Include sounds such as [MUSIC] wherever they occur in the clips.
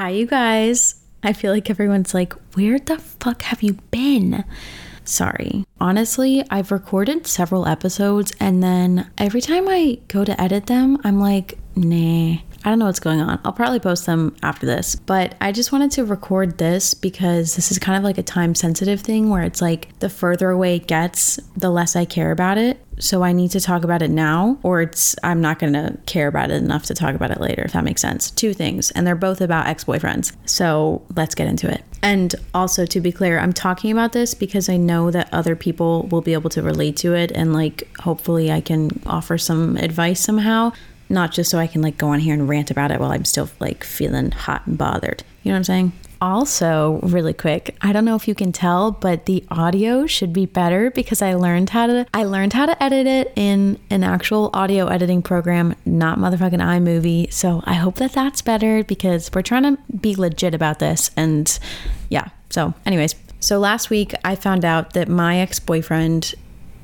Hi, you guys. I feel like everyone's like, where the fuck have you been? Sorry. Honestly, I've recorded several episodes and then every time I go to edit them, I'm like, nah. I don't know what's going on. I'll probably post them after this, but I just wanted to record this because this is kind of like a time sensitive thing where it's like the further away it gets, the less I care about it. So I need to talk about it now, or it's I'm not going to care about it enough to talk about it later, if that makes sense. Two things, and they're both about ex boyfriends. So let's get into it. And also, to be clear, I'm talking about this because I know that other people will be able to relate to it, and like hopefully I can offer some advice somehow not just so I can like go on here and rant about it while I'm still like feeling hot and bothered. You know what I'm saying? Also, really quick, I don't know if you can tell, but the audio should be better because I learned how to I learned how to edit it in an actual audio editing program, not motherfucking iMovie. So, I hope that that's better because we're trying to be legit about this and yeah. So, anyways, so last week I found out that my ex-boyfriend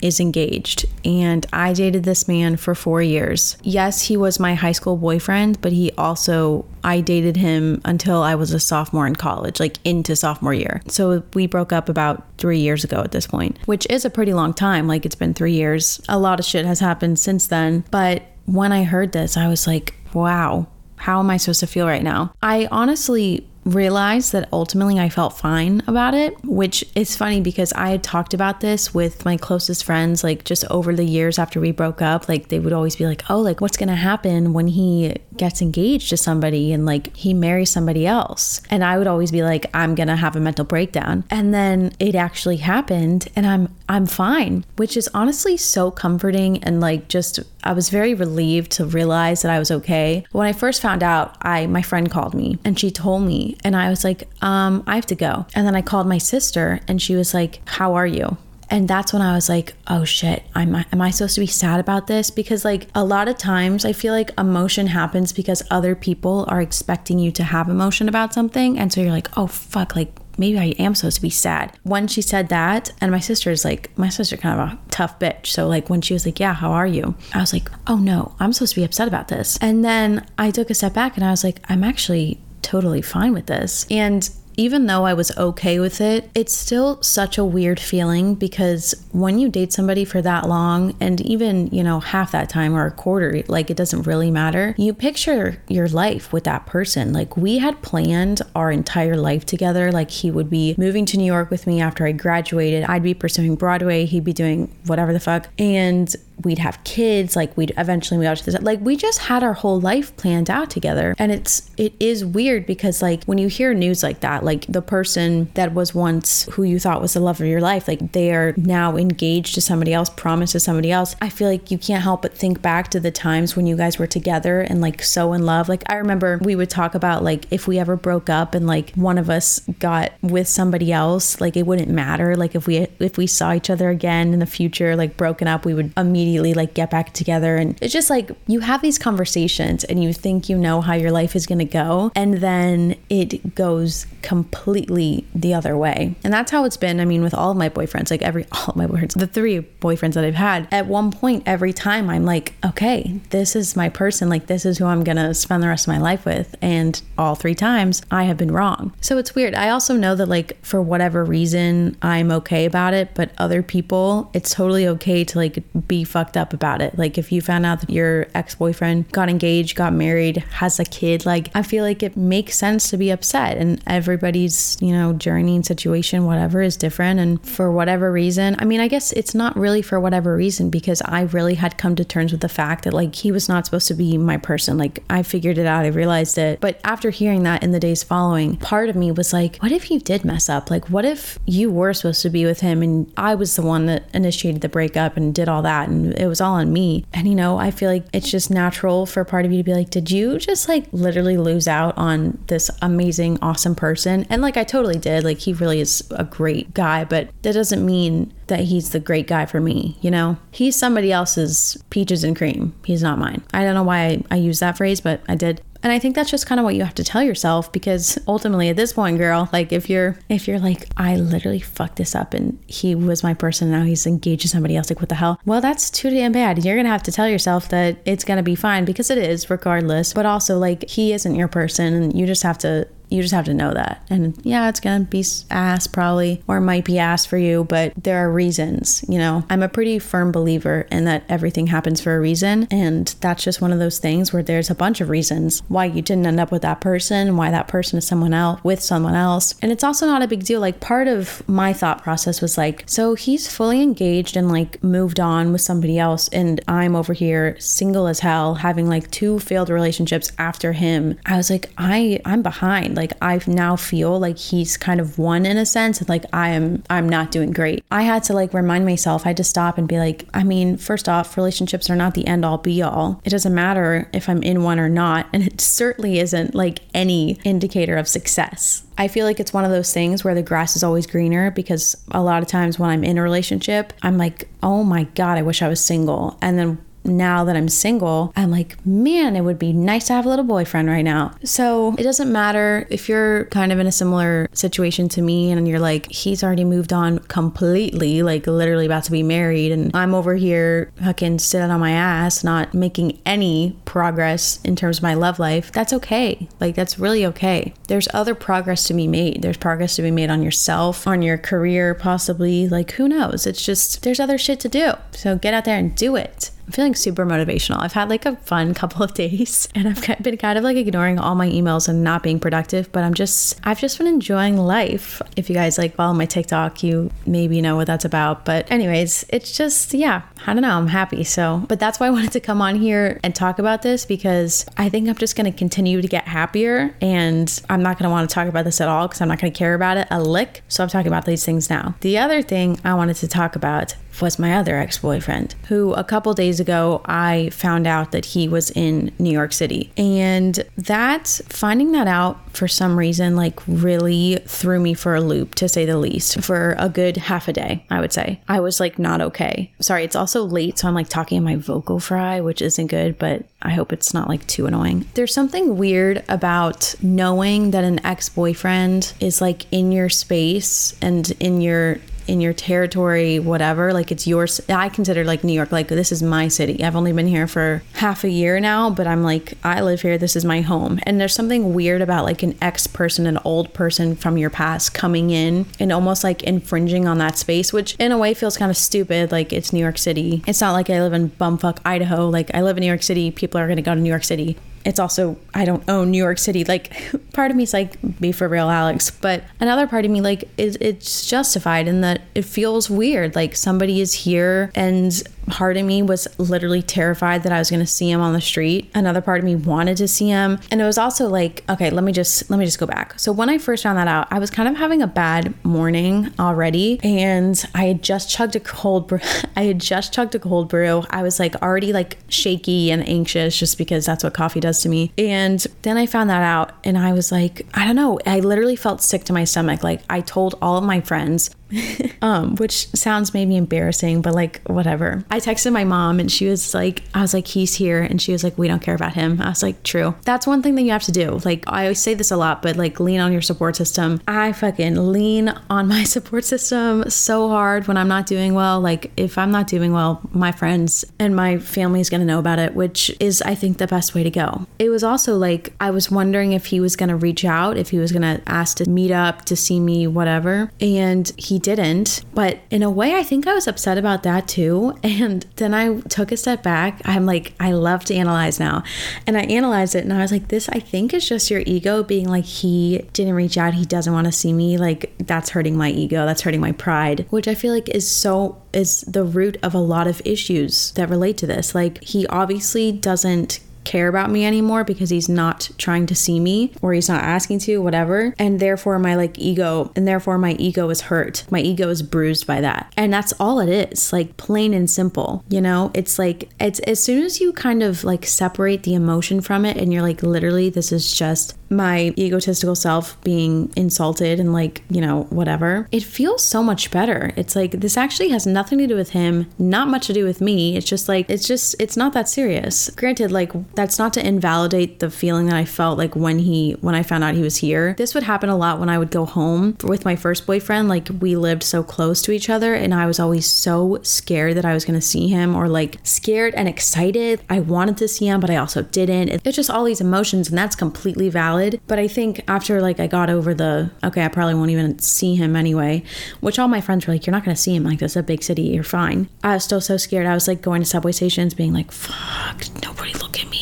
is engaged and I dated this man for 4 years. Yes, he was my high school boyfriend, but he also I dated him until I was a sophomore in college, like into sophomore year. So we broke up about 3 years ago at this point, which is a pretty long time. Like it's been 3 years. A lot of shit has happened since then, but when I heard this, I was like, wow, how am I supposed to feel right now? I honestly realized that ultimately I felt fine about it, which is funny because I had talked about this with my closest friends, like just over the years after we broke up. Like they would always be like, oh, like what's going to happen when he gets engaged to somebody and like he marries somebody else? And I would always be like, I'm going to have a mental breakdown. And then it actually happened and I'm, I'm fine, which is honestly so comforting and like just, I was very relieved to realize that I was okay. When I first found out, I, my friend called me and she told me and I was like, um, I have to go. And then I called my sister and she was like, How are you? And that's when I was like, oh shit, I'm, am I supposed to be sad about this? Because, like, a lot of times I feel like emotion happens because other people are expecting you to have emotion about something. And so you're like, oh fuck, like, maybe I am supposed to be sad. When she said that, and my sister is like, my sister kind of a tough bitch. So like when she was like, yeah, how are you? I was like, oh no, I'm supposed to be upset about this. And then I took a step back and I was like, I'm actually totally fine with this. And even though I was okay with it, it's still such a weird feeling because when you date somebody for that long and even, you know, half that time or a quarter, like it doesn't really matter, you picture your life with that person. Like we had planned our entire life together. Like he would be moving to New York with me after I graduated, I'd be pursuing Broadway, he'd be doing whatever the fuck. And we'd have kids like we'd eventually move out to this like we just had our whole life planned out together. And it's it is weird because like when you hear news like that like the person that was once who you thought was the love of your life like they are now engaged to somebody else promised to somebody else. I feel like you can't help but think back to the times when you guys were together and like so in love. Like i remember we would talk about like if we ever broke up and like one of us got with somebody else like it wouldn't matter. Like if we if we saw each other again in the future like broken up we would immediately immediately like get back together. And it's just like you have these conversations and you think you know how your life is going to go. And then it goes completely the other way. And that's how it's been. I mean, with all of my boyfriends, like every, [LAUGHS] all my boyfriends, the three boyfriends that I've had, at one point, every time I'm like, okay, this is my person. Like, this is who I'm going to spend the rest of my life with. And all three times I have been wrong. So it's weird. I also know that, like, for whatever reason, I'm okay about it, but other people, it's totally okay to like be fucked up about it. Like if you found out that your ex-boyfriend got engaged, got married, has a kid, like I feel like it makes sense to be upset and everybody's, you know, journey and situation whatever is different and for whatever reason, I mean, I guess it's not really for whatever reason because I really had come to terms with the fact that like he was not supposed to be my person. Like I figured it out, I realized it. But after hearing that in the days following, part of me was like, what if he did mess up? Like what if you were supposed to be with him and I was the one that initiated the breakup and did all that and it was all on me. And you know, I feel like it's just natural for part of you to be like, did you just like literally lose out on this amazing, awesome person? And like I totally did. Like he really is a great guy, but that doesn't mean that he's the great guy for me, you know? He's somebody else's peaches and cream. He's not mine. I don't know why I, I use that phrase, but I did. And I think that's just kind of what you have to tell yourself because ultimately at this point, girl, like if you're if you're like, I literally fucked this up and he was my person, now he's engaged to somebody else, like what the hell? Well, that's too damn bad. You're gonna have to tell yourself that it's gonna be fine because it is regardless. But also like he isn't your person and you just have to You just have to know that. And yeah, it's going to be ass probably, or it might be ass for you, but there are reasons, you know. I'm a pretty firm believer in that everything happens for a reason. And that's just one of those things where there's a bunch of reasons why you didn't end up with that person, why that person is someone else, with someone else. And it's also not a big deal. Like, part of my thought process was like, so he's fully engaged and like moved on with somebody else. And I'm over here single as hell, having like two failed relationships after him. I was like, I, I'm behind. Like, I now feel like he's kind of won in a sense. Like, I am, I'm not doing great. I had to like remind myself, I had to stop and be like, I mean, first off, relationships are not the end all be all. It doesn't matter if I'm in one or not. And it certainly isn't like any indicator of success. I feel like it's one of those things where the grass is always greener because a lot of times when I'm in a relationship, I'm like, oh my God, I wish I was single. And then now that I'm single, I'm like, man, it would be nice to have a little boyfriend right now. So it doesn't matter if you're kind of in a similar situation to me and you're like, he's already moved on completely, like literally about to be married, and I'm over here fucking sitting on my ass, not making any progress in terms of my love life. That's okay. Like, that's really okay. There's other progress to be made. There's progress to be made on yourself, on your career, possibly. Like, who knows? It's just, there's other shit to do. So get out there and do it. I'm feeling super motivational. I've had like a fun couple of days [LAUGHS] and I've been kind of like ignoring all my emails and not being productive, but I'm just, I've just been enjoying life. If you guys like follow my TikTok, you maybe know what that's about. But, anyways, it's just, yeah, I don't know. I'm happy. So, but that's why I wanted to come on here and talk about this because I think I'm just going to continue to get happier and I'm not going to want to talk about this at all because I'm not going to care about it a lick. So, I'm talking about these things now. The other thing I wanted to talk about was my other ex boyfriend, who a couple days ago I found out that he was in New York City. And that, finding that out for some reason, like really threw me for a loop, to say the least, for a good half a day, I would say. I was like not okay. Sorry, it's also late, so I'm like talking in my vocal fry, which isn't good, but I hope it's not like too annoying. There's something weird about knowing that an ex boyfriend is like in your space and in your in your territory, whatever. Like it's yours. I consider like New York, like this is my city. I've only been here for half a year now, but I'm like, I live here. This is my home. And there's something weird about like an ex person, an old person from your past coming in and almost like infringing on that space, which in a way feels kind of stupid. Like it's New York City. It's not like I live in bumfuck Idaho. Like I live in New York City. People are going to go to New York City it's also I don't own New York City. Like [LAUGHS] part of me is like, be for real, Alex. But another part of me like is it's justified in that it feels weird. Like somebody is here and part of me was literally terrified that I was going to see him on the street. Another part of me wanted to see him. And it was also like, okay, let me just let me just go back. So when I first found that out, I was kind of having a bad morning already and I had just chugged a cold brew. [LAUGHS] I had just chugged a cold brew. I was like already like shaky and anxious just because that's what coffee does to me. And then I found that out and I was like, I don't know, I literally felt sick to my stomach. Like I told all of my friends [LAUGHS] um, which sounds maybe embarrassing, but like whatever. I texted my mom and she was like, I was like, he's here. And she was like, we don't care about him. I was like, true. That's one thing that you have to do. Like, I always say this a lot, but like, lean on your support system. I fucking lean on my [LAUGHS] support system so hard when I'm not doing well. Like, if I'm not doing well, my friends and my family is going to know about it, which is, I think, the best way to go. It was also like, I was wondering if he was going to reach out, if he was going to ask to meet up, to see me, whatever. And he he didn't. But in a way, I think I was upset about that too. [LAUGHS] And then I took a step back. I'm like, I love to analyze now. And I analyzed it and I was like, this, I think, is just your ego being like, he didn't reach out. He doesn't want to see me. Like, that's hurting my ego. That's hurting my pride, which I feel like is so, is the root of a lot of issues that relate to this. Like, he obviously doesn't care about me anymore because he's not trying to see me or he's not asking to, whatever. And therefore, my like ego, and therefore, my ego is hurt. My ego is bruised by that. And that's all it is, like plain and simple. You know, it's like, it's as soon as you kind of like separate the emotion from it and you're like, literally, this is just my egotistical self being insulted and like, you know, whatever, it feels so much better. It's like this actually has nothing to do with him, not much to do with me. It's just like, it's just, it's not that serious. Granted, like, that's not to invalidate the feeling that I felt like when he, when I found out he was here. This would happen a lot when I would go home with my first boyfriend. Like, we lived so close to each other, and I was always so scared that I was to see him or like scared and excited. I wanted to see him, but I also didn't. It's just all these emotions, and that's completely valid valid. But I think after like I got over the okay, I probably won't even see him anyway, which all my friends were like, You're not gonna see him like this is a big city, you're fine. I was still so scared. I was like going to subway stations being like, fuck, nobody look at me.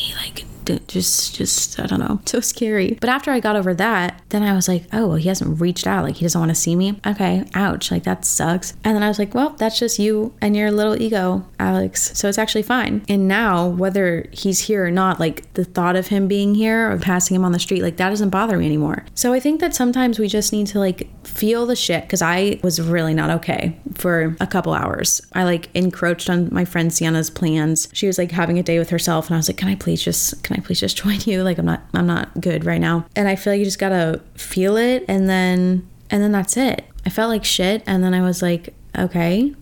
Just just I don't know, so scary. But after I got over that, then I was like, oh, well, he hasn't reached out, like he doesn't want to see me. Okay, ouch, like that sucks. And then I was like, well, that's just you and your little ego, Alex. So it's actually fine. And now whether he's here or not, like the thought of him being here or passing him on the street, like that doesn't bother me anymore. So I think that sometimes we just need to like feel the shit because I was really not okay for a couple hours. I like encroached on my friend Sienna's plans. She was like having a day with herself, and I was like, can I please just can I please just [LAUGHS] join you? Like I'm not I'm not good right now. And I feel like you just gotta feel it and then and then that's it. I felt like shit and then I was like, okay,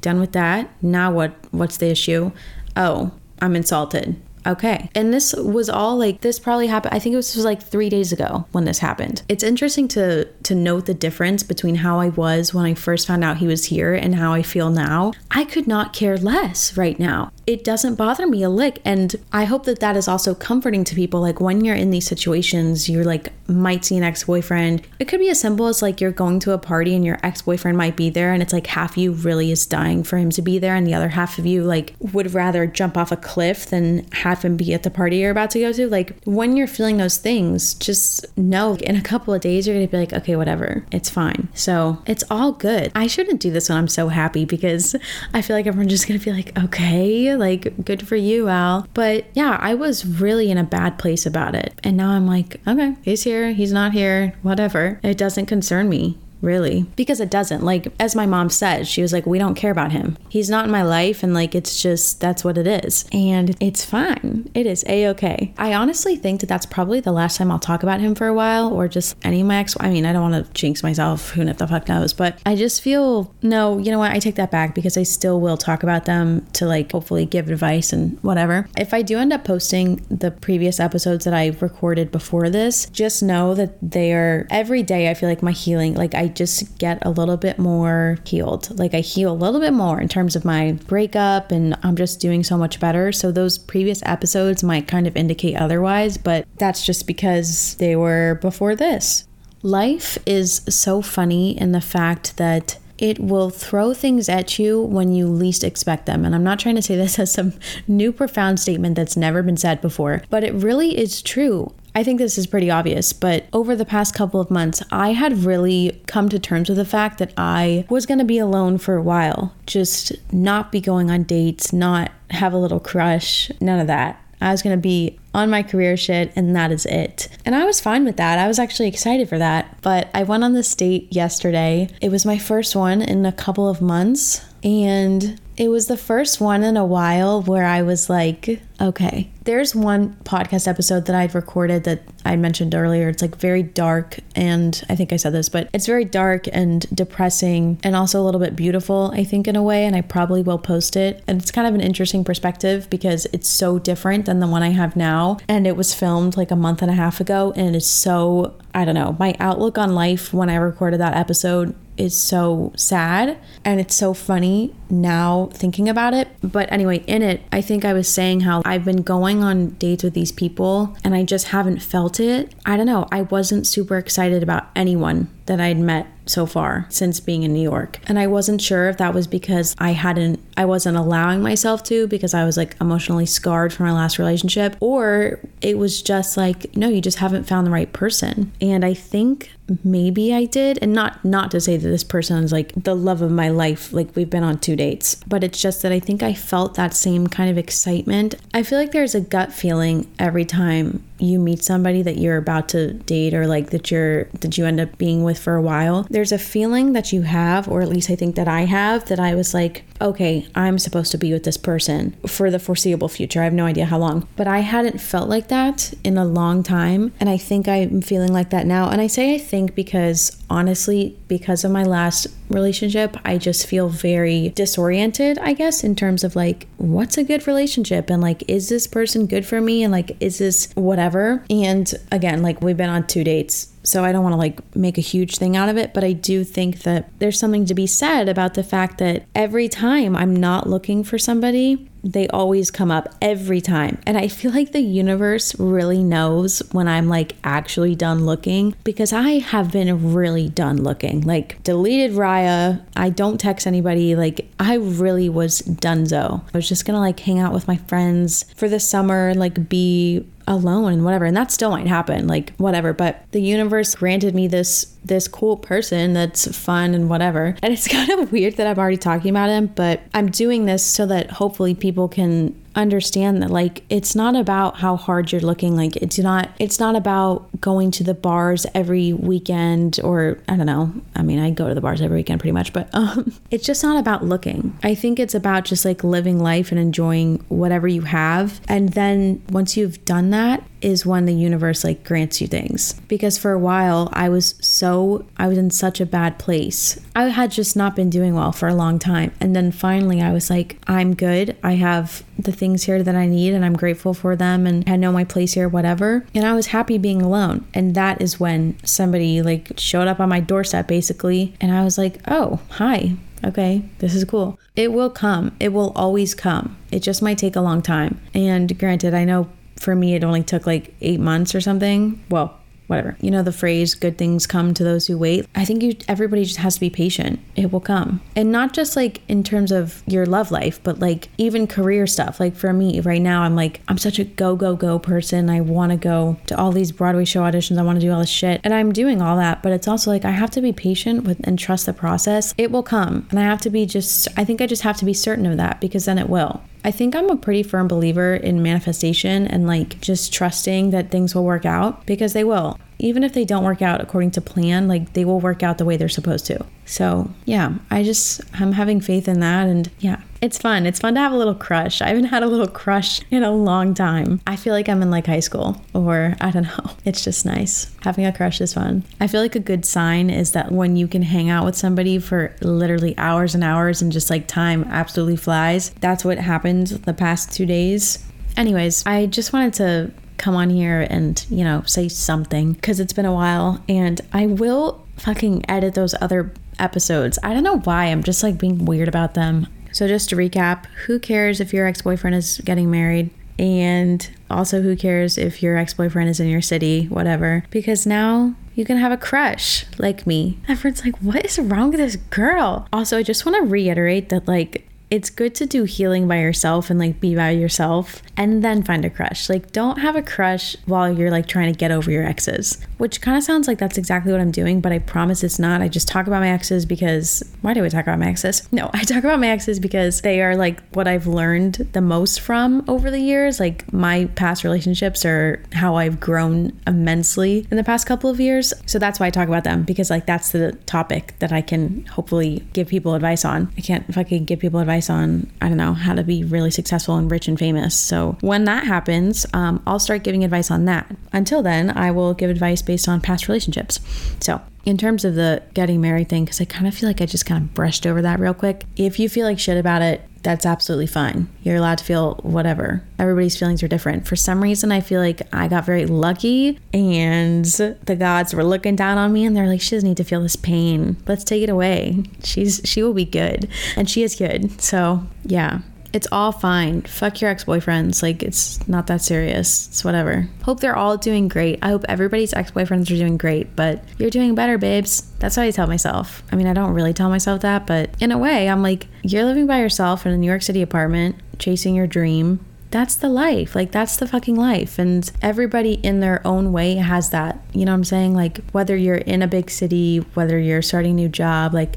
done with that. Now what what's the issue? Oh, I'm insulted. Okay. And this was all like this probably happened I think it was, was like 3 days ago when this happened. It's interesting to to note the difference between how I was when I first found out he was here and how I feel now. I could not care less right now it doesn't bother me a lick. And I hope that that is also comforting to people. Like when you're in these situations, you're like, might see an ex boyfriend. It could be as simple as like you're going to a party and your ex boyfriend might be there, and it's like half you really is dying for him to be there, and the other half of you like would rather jump off a cliff than have him be at the party you're about to go to. Like when you're feeling those things, just know in a couple of days, you're gonna be like, okay, whatever, it's fine. So it's all good. I shouldn't do this when I'm so happy because I feel like everyone's just gonna be like, okay, like, good for you, Al. But yeah, I was really in a bad place about it. And now I'm like, okay, he's here, he's not here, whatever. It doesn't concern me really? Because it doesn't. Like as my mom said she was like we don't care about him. He's not in my life and like it's just that's what it is. And it's fine. It is a-okay i honestly think that that's probably the last time i'll talk about him for a while or just any of my ex i mean i don't want to jinx myself who the fuck knows but i just feel no you know what? I take that back because i still will talk about them to like hopefully give advice and whatever. If i do end up posting the previous episodes that i recorded before this just know that they are every day i feel like my healing like i I just get a little bit more healed. Like I heal a little bit more in terms of my breakup and I'm just doing so much better. So those previous episodes might kind of indicate otherwise, but that's just because they were before this. Life is so funny in the fact that it will throw things at you when you least expect them. And I'm not trying to say this as some [LAUGHS] new profound statement that's never been said before, but it really is true. I think this is pretty obvious, but over the past couple of months, I had really come to terms with the fact that I was going to be alone for a while. Just not be going on dates, not have a little crush, none of that. I was going to be on my career shit, and that is it. And I was fine with that. I was actually excited for that. But I went on this date yesterday. It was my first one in a couple of months. And it was the first one in a while where I was like, okay. There's one podcast episode that I'd recorded that I mentioned earlier. It's like very dark, and I think I said this, but it's very dark and depressing and also a little bit beautiful, I think, in a way. And I probably will post it. And it's kind of an interesting perspective because it's so different than the one I have now. And it was filmed like a month and a half ago, and it's so, I don't know, my outlook on life when I recorded that episode is so sad and it's so funny now thinking about it. But anyway, in it, I think I was saying how I've been going on dates with these people and I just haven't felt it. I don't know. I wasn't super excited about anyone that I'd met so far since being in New York. And I wasn't sure if that was because I hadn't, I wasn't allowing myself to because I was like emotionally scarred from my last relationship, or it was just like, no, you just haven't found the right person. And I think maybe I did. And not, not to say that this person is like the love of my life, like we've been on two dates, but it's just that I think I felt that same kind of excitement. I feel like there's a gut feeling every time you meet somebody that you're about to date or like that you're that you end up being with for a while there's a feeling that you have or at least i think that i have that i was like okay i'm supposed to be with this person for the foreseeable future. I have no idea how long. But i hadn't felt like that in a long time. And i think i'm feeling like that now. And i say i think because honestly because of my last relationship i just feel very disoriented i guess in terms of like what's a good relationship? And like is this person good for me? And like is this whatever? And again like we've been on two dates so I don't want to like make a huge thing out of it, but I do think that there's something to be said about the fact that every time I'm not looking for somebody, they always come up every time. And I feel like the universe really knows when I'm like actually done looking because I have been really done looking. Like, deleted Raya. I don't text anybody. Like, I really was donezo. I was just gonna like hang out with my friends for the summer and like be alone and whatever and that still might happen like whatever but the universe granted me this this cool person that's fun and whatever and it's [LAUGHS] kind of weird that i'm already talking about him but i'm doing this so that hopefully people can understand that like it's not about how hard you're looking. Like it's not it's not about going to the bars every weekend or I don't know. I mean I go to the bars every weekend pretty much but [LAUGHS] um it's just not about looking. I think it's about just like living life and enjoying whatever you have. And then once you've done that is when the universe like grants you things. Because for a while I was so I was in such a bad place. I had just not been doing well for a long time. And then finally I was like I'm good. I have the things here that I need and I'm grateful for them and I know my place here, whatever. And I was happy being alone. And that is when somebody like showed up on my doorstep basically. And I was like, oh, hi. Okay, this is cool. It will come. It will always come. It just might take a long time. And granted, I know for me it only took like eight months or something. Well, whatever. You know the phrase good things come to those who wait. I think you everybody just has to be patient. It will come. And not just like in terms of your love life, but like even career stuff. Like for me right now I'm like I'm such a go go go person. I want to go to all these Broadway show auditions. I want to do all this shit. And I'm doing all that, but it's also like I have to be patient with and trust the process. It will come. And I have to be just I think I just have to be certain of that because then it will. I think I'm a pretty firm believer in manifestation and like just trusting that things will work out because they will. Even if they don't work out according to plan, like they will work out the way they're supposed to. So, yeah, I just, I'm having faith in that. And yeah, it's fun. It's fun to have a little crush. I haven't had a little crush in a long time. I feel like I'm in like high school or [LAUGHS] I don't know. It's just nice. Having a crush is fun. I feel like a good sign is that when you can hang out with somebody for literally hours and hours and just like time absolutely flies. That's what happened the past two days. Anyways, I just wanted to come on here and, you know, say something because it's been a while and I will fucking edit those other episodes. I don't know why. I'm just like being weird about them. So, just to recap, who cares if your ex boyfriend is getting married? And also, who cares if your ex boyfriend is in your city, whatever? Because now you can have a crush like me. Everyone's like, what is wrong with this girl? Also, I just want to reiterate that, like, it's good to do healing by yourself and like be by yourself and then find a crush. Like, don't have a crush while you're like trying to get over your exes, which kind of sounds like that's exactly what I'm doing, but I promise it's not. I just talk about my exes because why do I talk about my exes? No, [LAUGHS] I talk about my exes because they are like what I've learned the most from over the years. Like, my past relationships are how I've grown immensely in the past couple of years. So that's why I talk about them because like that's the topic that I can hopefully give people advice on. I can't fucking give people advice advice on, I don't know, how to be really successful and rich and famous. So when that happens, um, I'll start giving advice on that. Until then, I will give advice based on past relationships. So in terms of the getting married thing, because I kind of feel like I just kind of brushed over that real quick. If you feel like shit about it, that's absolutely fine. You're allowed to feel whatever. Everybody's feelings are different. For some reason, I feel like I got very lucky and the gods were looking down on me and they're like, she doesn't need to feel this pain. Let's take it away. She's she will be good. And she is good. So yeah. It's all fine. Fuck your ex boyfriends. Like, it's not that serious. It's whatever. Hope they're all doing great. I hope everybody's ex boyfriends are doing great, but you're doing better, babes. That's what I tell myself. I mean, I don't really tell myself that, but in a way, I'm like, you're living by yourself in a New York City apartment, chasing your dream. That's the life. Like, that's the fucking life. And everybody in their own way has that. You know what I'm saying? Like, whether you're in a big city, whether you're starting a new job, like,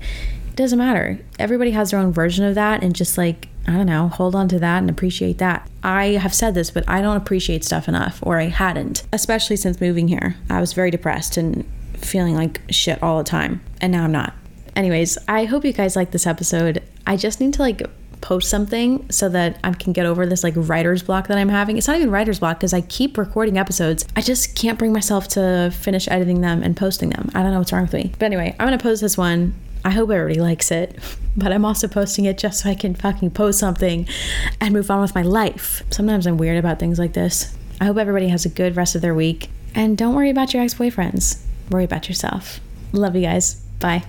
it doesn't matter. Everybody has their own version of that. And just like, I don't know, hold on to that and appreciate that. I have said this, but I don't appreciate stuff enough, or I hadn't, especially since moving here. I was very depressed and feeling like shit all the time, and now I'm not. Anyways, I hope you guys like this episode. I just need to like post something so that I can get over this like writer's block that I'm having. It's not even writer's block because I keep recording episodes. I just can't bring myself to finish editing them and posting them. I don't know what's wrong with me. But anyway, I'm gonna post this one I hope everybody likes it, but I'm also posting it just so I can fucking post something and move on with my life. Sometimes I'm weird about things like this. I hope everybody has a good rest of their week. And don't worry about your ex boyfriends, worry about yourself. Love you guys. Bye.